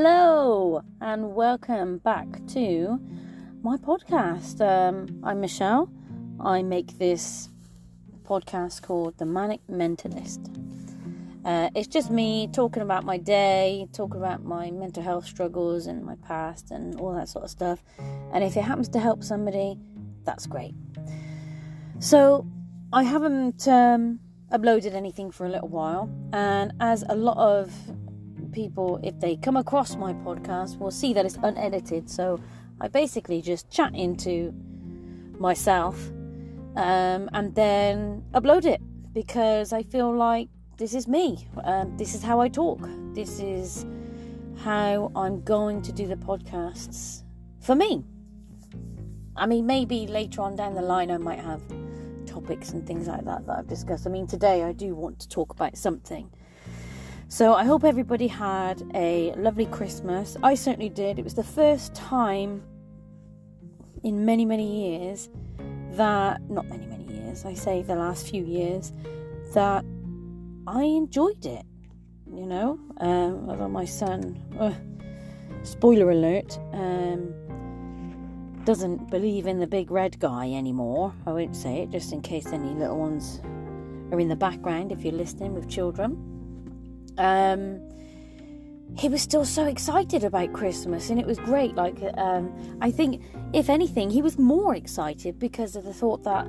Hello and welcome back to my podcast. Um, I'm Michelle. I make this podcast called The Manic Mentalist. Uh, it's just me talking about my day, talking about my mental health struggles and my past and all that sort of stuff. And if it happens to help somebody, that's great. So, I haven't um, uploaded anything for a little while, and as a lot of people, if they come across my podcast, will see that it's unedited. So I basically just chat into myself um, and then upload it because I feel like this is me. Um, this is how I talk. This is how I'm going to do the podcasts for me. I mean, maybe later on down the line, I might have topics and things like that that I've discussed. I mean, today I do want to talk about something. So I hope everybody had a lovely Christmas. I certainly did. It was the first time in many, many years that, not many, many years, I say the last few years, that I enjoyed it. You know, um, although my son, uh, spoiler alert, um, doesn't believe in the big red guy anymore. I won't say it just in case any little ones are in the background if you're listening with children. Um, he was still so excited about Christmas and it was great. Like, um, I think, if anything, he was more excited because of the thought that,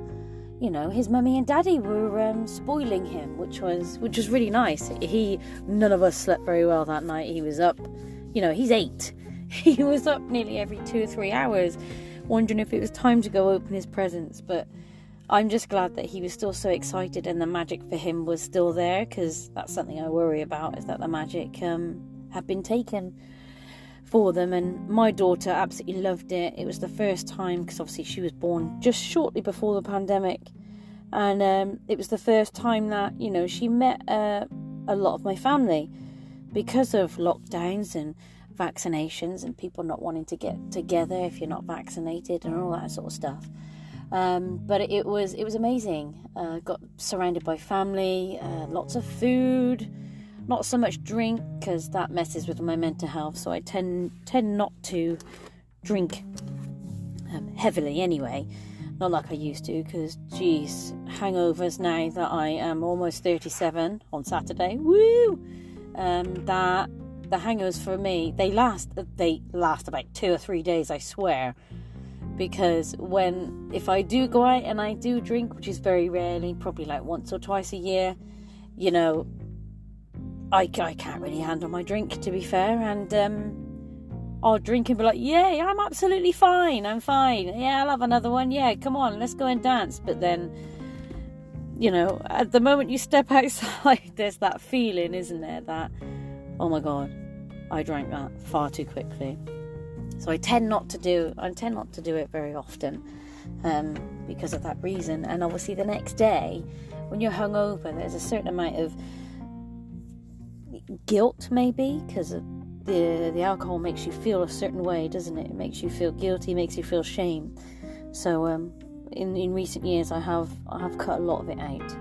you know, his mummy and daddy were um, spoiling him, which was which was really nice. He, none of us slept very well that night. He was up, you know, he's eight. He was up nearly every two or three hours wondering if it was time to go open his presents. But I'm just glad that he was still so excited and the magic for him was still there because that's something I worry about is that the magic um, had been taken for them. And my daughter absolutely loved it. It was the first time because obviously she was born just shortly before the pandemic. And um, it was the first time that, you know, she met uh, a lot of my family because of lockdowns and vaccinations and people not wanting to get together if you're not vaccinated and all that sort of stuff. Um, but it was it was amazing. Uh, got surrounded by family, uh, lots of food, not so much drink because that messes with my mental health. So I tend tend not to drink um, heavily anyway. Not like I used to because, geez, hangovers now that I am almost 37 on Saturday. Woo! Um, that the hangovers for me they last they last about two or three days i swear because when if i do go out and i do drink which is very rarely probably like once or twice a year you know i, I can't really handle my drink to be fair and um I'll drink and be like, Yay, I'm absolutely fine, I'm fine. Yeah, I'll have another one. Yeah, come on, let's go and dance. But then, you know, at the moment you step outside, there's that feeling, isn't there? That, oh my God, I drank that far too quickly. So I tend not to do I tend not to do it very often um, because of that reason. And obviously the next day, when you're hungover, there's a certain amount of guilt maybe because the the alcohol makes you feel a certain way, doesn't it? It makes you feel guilty, makes you feel shame. So um, in in recent years, I have I have cut a lot of it out.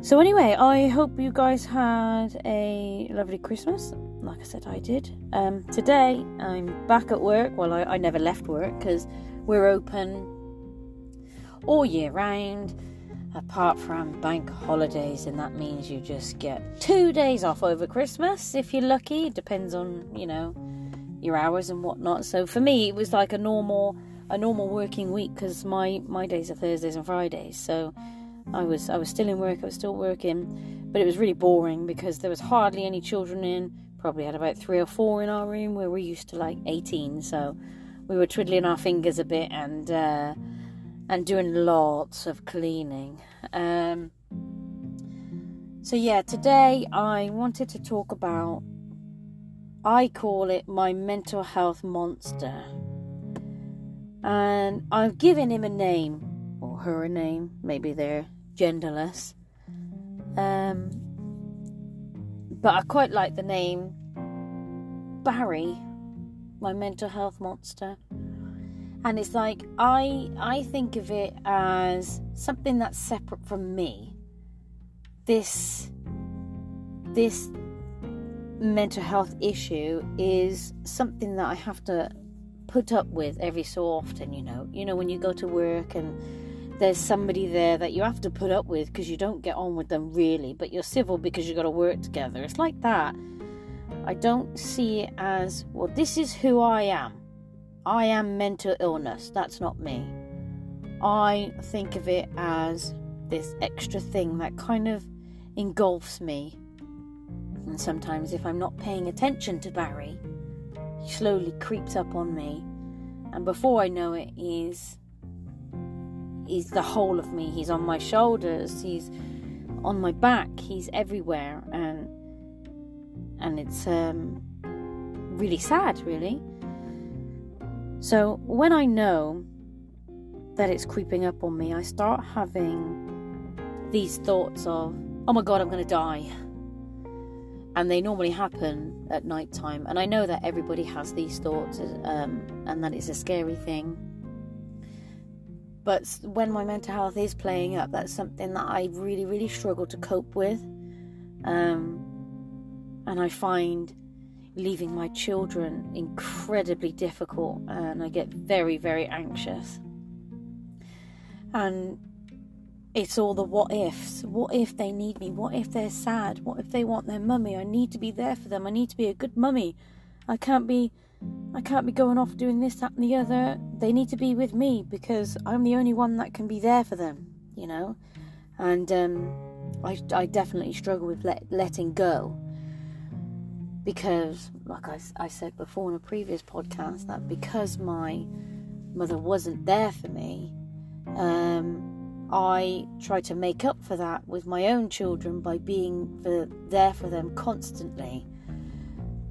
So anyway, I hope you guys had a lovely Christmas like I said, I did. Um, today, I'm back at work. Well, I, I never left work because we're open all year round, apart from bank holidays, and that means you just get two days off over Christmas if you're lucky. It depends on you know your hours and whatnot. So for me, it was like a normal a normal working week because my my days are Thursdays and Fridays. So I was I was still in work. I was still working, but it was really boring because there was hardly any children in probably had about three or four in our room where we're used to like 18 so we were twiddling our fingers a bit and uh, and doing lots of cleaning. Um, so yeah today i wanted to talk about i call it my mental health monster. And i've given him a name or her a name maybe they're genderless. Um, but I quite like the name Barry, my mental health monster. And it's like I I think of it as something that's separate from me. This this mental health issue is something that I have to put up with every so often, you know. You know, when you go to work and there's somebody there that you have to put up with because you don't get on with them really, but you're civil because you've got to work together. It's like that. I don't see it as, well, this is who I am. I am mental illness. That's not me. I think of it as this extra thing that kind of engulfs me. And sometimes, if I'm not paying attention to Barry, he slowly creeps up on me. And before I know it, he's he's the whole of me. He's on my shoulders, he's on my back, he's everywhere and and it's um really sad really. So when I know that it's creeping up on me, I start having these thoughts of, oh my god, I'm going to die. And they normally happen at night time. And I know that everybody has these thoughts um, and that it's a scary thing. But when my mental health is playing up, that's something that I really, really struggle to cope with. Um, and I find leaving my children incredibly difficult, and I get very, very anxious. And it's all the what ifs. What if they need me? What if they're sad? What if they want their mummy? I need to be there for them. I need to be a good mummy. I can't be I can't be going off doing this, that, and the other. They need to be with me because I'm the only one that can be there for them, you know? And um, I, I definitely struggle with let, letting go because, like I, I said before in a previous podcast, that because my mother wasn't there for me, um, I try to make up for that with my own children by being for, there for them constantly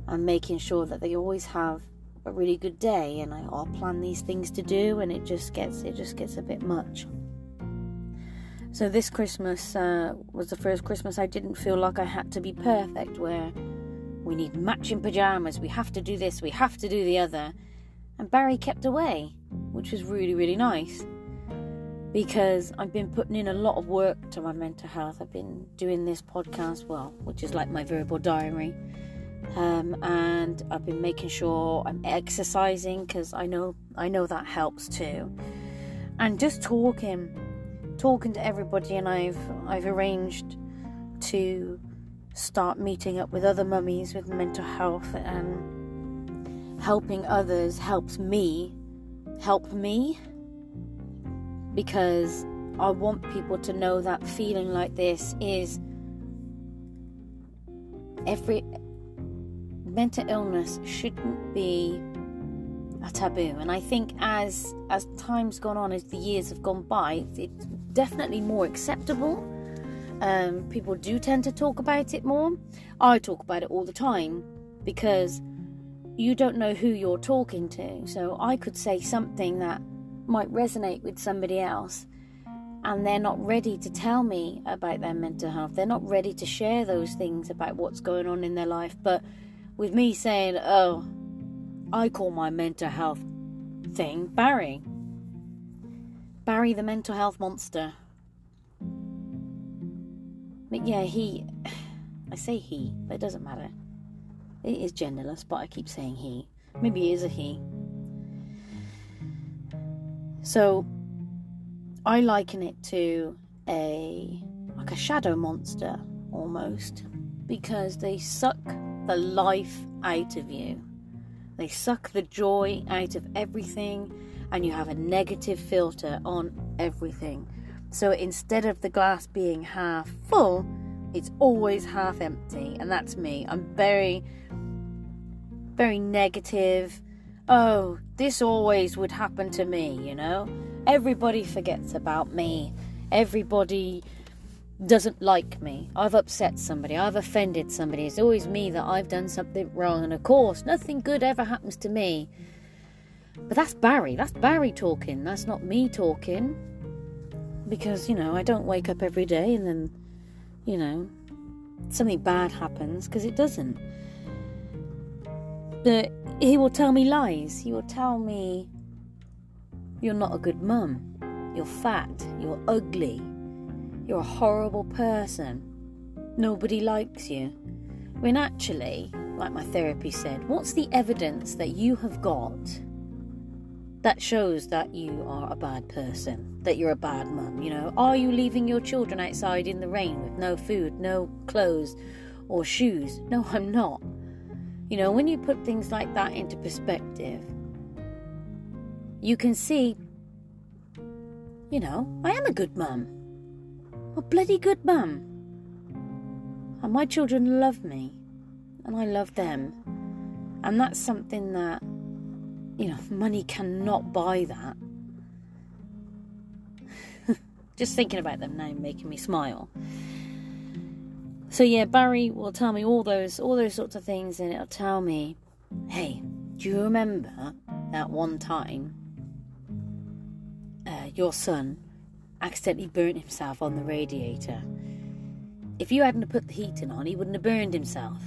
and making sure that they always have a really good day and I, will plan these things to do and it just gets it just gets a bit much. So this Christmas uh, was the first Christmas I didn't feel like I had to be perfect where we need matching pajamas, we have to do this, we have to do the other. And Barry kept away, which was really, really nice. Because I've been putting in a lot of work to my mental health. I've been doing this podcast, well, which is like my verbal diary. Um, and I've been making sure I'm exercising because I know I know that helps too. And just talking, talking to everybody, and I've I've arranged to start meeting up with other mummies with mental health and helping others helps me help me because I want people to know that feeling like this is every mental illness shouldn't be a taboo and I think as as time's gone on as the years have gone by it's definitely more acceptable um, people do tend to talk about it more. I talk about it all the time because you don't know who you're talking to. So I could say something that might resonate with somebody else, and they're not ready to tell me about their mental health. They're not ready to share those things about what's going on in their life. But with me saying, oh, I call my mental health thing Barry. Barry the mental health monster. But yeah, he. I say he, but it doesn't matter. It is genderless, but I keep saying he. Maybe it is a he. So, I liken it to a. like a shadow monster, almost. Because they suck the life out of you. They suck the joy out of everything, and you have a negative filter on everything. So instead of the glass being half full, it's always half empty. And that's me. I'm very, very negative. Oh, this always would happen to me, you know? Everybody forgets about me. Everybody doesn't like me. I've upset somebody. I've offended somebody. It's always me that I've done something wrong. And of course, nothing good ever happens to me. But that's Barry. That's Barry talking. That's not me talking because you know I don't wake up every day and then you know something bad happens because it doesn't. But he will tell me lies. He will tell me you're not a good mum. You're fat. You're ugly. You're a horrible person. Nobody likes you. When actually, like my therapy said, what's the evidence that you have got that shows that you are a bad person, that you're a bad mum? You know, are you leaving your children outside in the rain with no food, no clothes, or shoes? No, I'm not. You know, when you put things like that into perspective, you can see, you know, I am a good mum. A bloody good mum. And my children love me, and I love them. And that's something that, you know, money cannot buy that. Just thinking about them now making me smile. So yeah, Barry will tell me all those all those sorts of things, and it'll tell me, "Hey, do you remember that one time uh, your son accidentally burnt himself on the radiator?" If you hadn't put the heating on, he wouldn't have burned himself.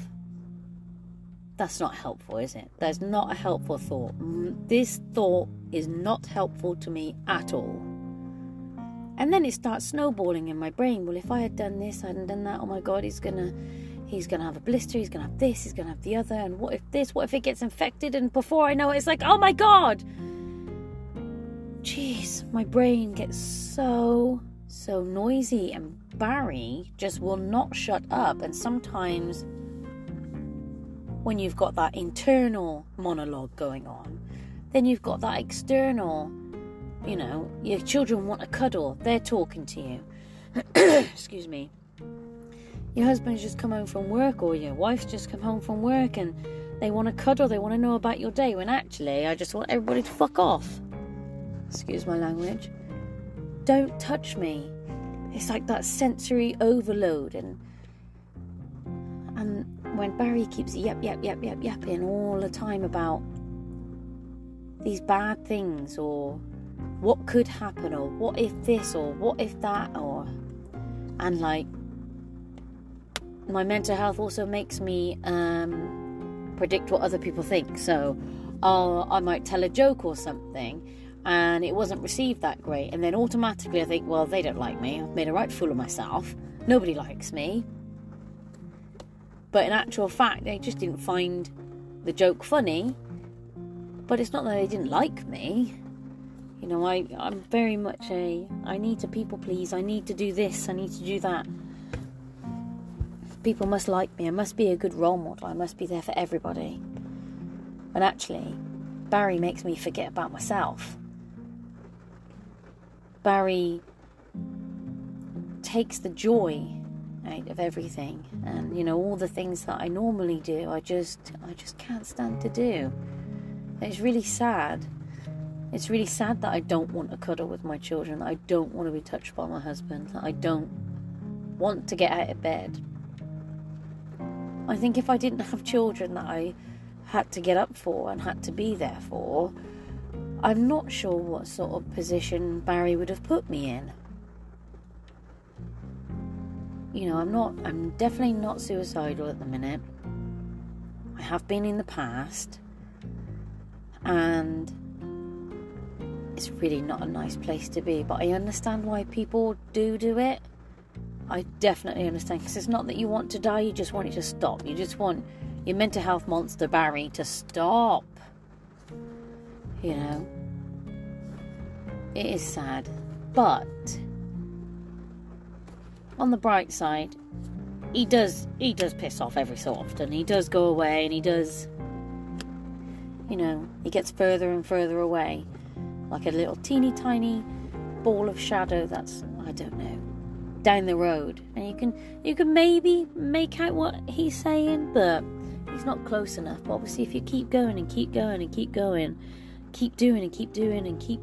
That's not helpful, is it? That's not a helpful thought. Mm, this thought is not helpful to me at all. And then it starts snowballing in my brain. Well, if I had done this, I hadn't done that. Oh my God, he's gonna, he's gonna have a blister. He's gonna have this. He's gonna have the other. And what if this? What if it gets infected? And before I know it, it's like, oh my God. Jeez, my brain gets so so noisy and Barry just will not shut up. And sometimes, when you've got that internal monologue going on, then you've got that external, you know, your children want a cuddle, they're talking to you. Excuse me. Your husband's just come home from work, or your wife's just come home from work, and they want to cuddle, they want to know about your day, when actually, I just want everybody to fuck off. Excuse my language. Don't touch me. It's like that sensory overload and and when Barry keeps yap yap yap yap yapping all the time about these bad things or what could happen or what if this or what if that or and like my mental health also makes me um, predict what other people think. So I'll, I might tell a joke or something and it wasn't received that great. And then automatically I think, well, they don't like me. I've made a right fool of myself. Nobody likes me. But in actual fact, they just didn't find the joke funny. But it's not that they didn't like me. You know, I, I'm very much a I need to people please, I need to do this, I need to do that. People must like me, I must be a good role model, I must be there for everybody. And actually, Barry makes me forget about myself. Barry takes the joy out of everything and you know all the things that I normally do I just I just can't stand to do. It's really sad. It's really sad that I don't want to cuddle with my children, I don't want to be touched by my husband, I don't want to get out of bed. I think if I didn't have children that I had to get up for and had to be there for, I'm not sure what sort of position Barry would have put me in. You know, I'm not, I'm definitely not suicidal at the minute. I have been in the past, and it's really not a nice place to be, but I understand why people do do it. I definitely understand because it's not that you want to die, you just want it to stop. You just want your mental health monster Barry to stop. You know, it is sad, but on the bright side, he does he does piss off every so often. He does go away, and he does, you know, he gets further and further away, like a little teeny tiny ball of shadow. That's I don't know down the road, and you can you can maybe make out what he's saying, but he's not close enough. But obviously, if you keep going and keep going and keep going, keep doing and keep doing and keep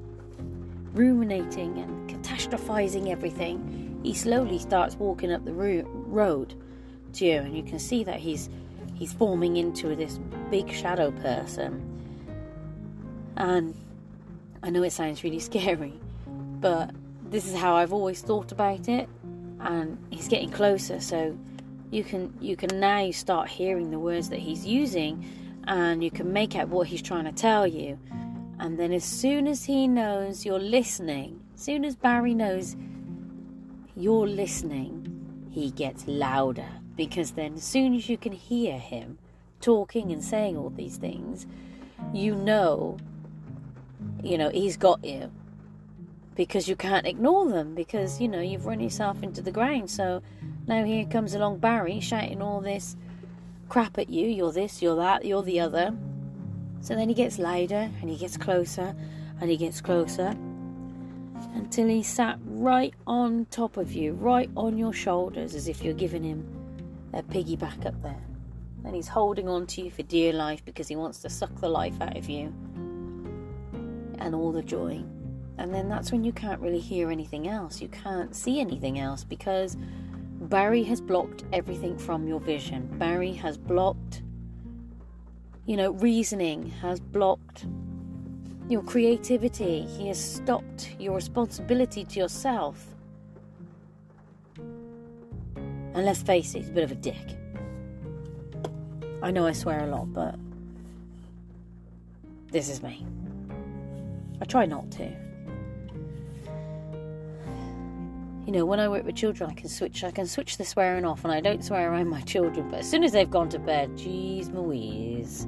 ruminating and catastrophizing everything, he slowly starts walking up the ro- road to you, and you can see that he's he's forming into this big shadow person. And I know it sounds really scary, but this is how I've always thought about it. And he's getting closer, so you can you can now start hearing the words that he's using, and you can make out what he's trying to tell you. And then, as soon as he knows you're listening, as soon as Barry knows you're listening, he gets louder because then, as soon as you can hear him talking and saying all these things, you know, you know, he's got you because you can't ignore them because you know you've run yourself into the ground. So now here comes along Barry shouting all this crap at you. You're this, you're that, you're the other. So then he gets louder and he gets closer and he gets closer until he sat right on top of you, right on your shoulders, as if you're giving him a piggyback up there. And he's holding on to you for dear life because he wants to suck the life out of you and all the joy. And then that's when you can't really hear anything else. You can't see anything else because Barry has blocked everything from your vision. Barry has blocked, you know, reasoning, has blocked your creativity. He has stopped your responsibility to yourself. And let's face it, he's a bit of a dick. I know I swear a lot, but this is me. I try not to. You know, when I work with children, I can switch. I can switch the swearing off, and I don't swear around my children. But as soon as they've gone to bed, jeez, Louise,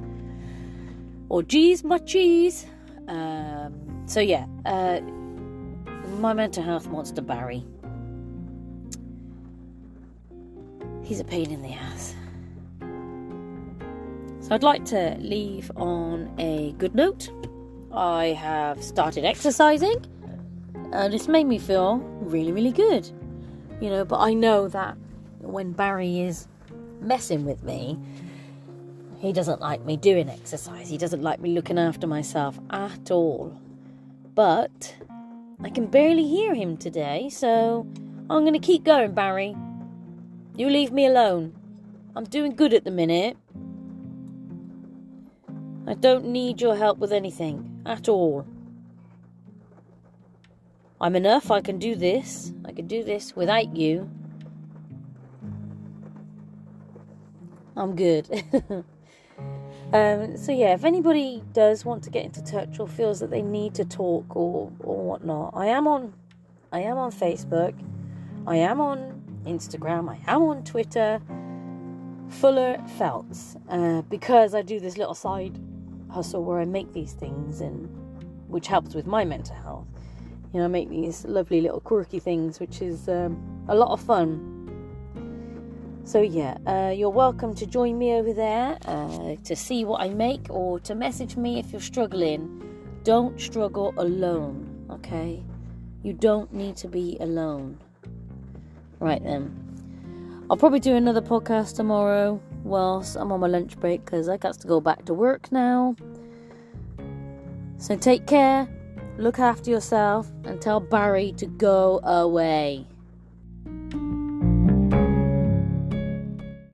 or geez, my cheese. Um, so yeah, uh, my mental health monster Barry. He's a pain in the ass. So I'd like to leave on a good note. I have started exercising and it's made me feel really, really good. You know, but I know that when Barry is messing with me, he doesn't like me doing exercise. He doesn't like me looking after myself at all. But I can barely hear him today, so I'm going to keep going, Barry. You leave me alone. I'm doing good at the minute. I don't need your help with anything at all. I'm enough, I can do this. I can do this without you. I'm good. um, so, yeah, if anybody does want to get into touch or feels that they need to talk or, or whatnot, I am on I am on Facebook. I am on Instagram. I am on Twitter. Fuller Felts. Uh, because I do this little side hustle where I make these things and which helps with my mental health. You know, I make these lovely little quirky things, which is um, a lot of fun. So yeah, uh, you're welcome to join me over there uh, to see what I make or to message me if you're struggling. Don't struggle alone, okay? You don't need to be alone. Right then. I'll probably do another podcast tomorrow whilst I'm on my lunch break because I got to go back to work now. So take care, look after yourself, and tell Barry to go away.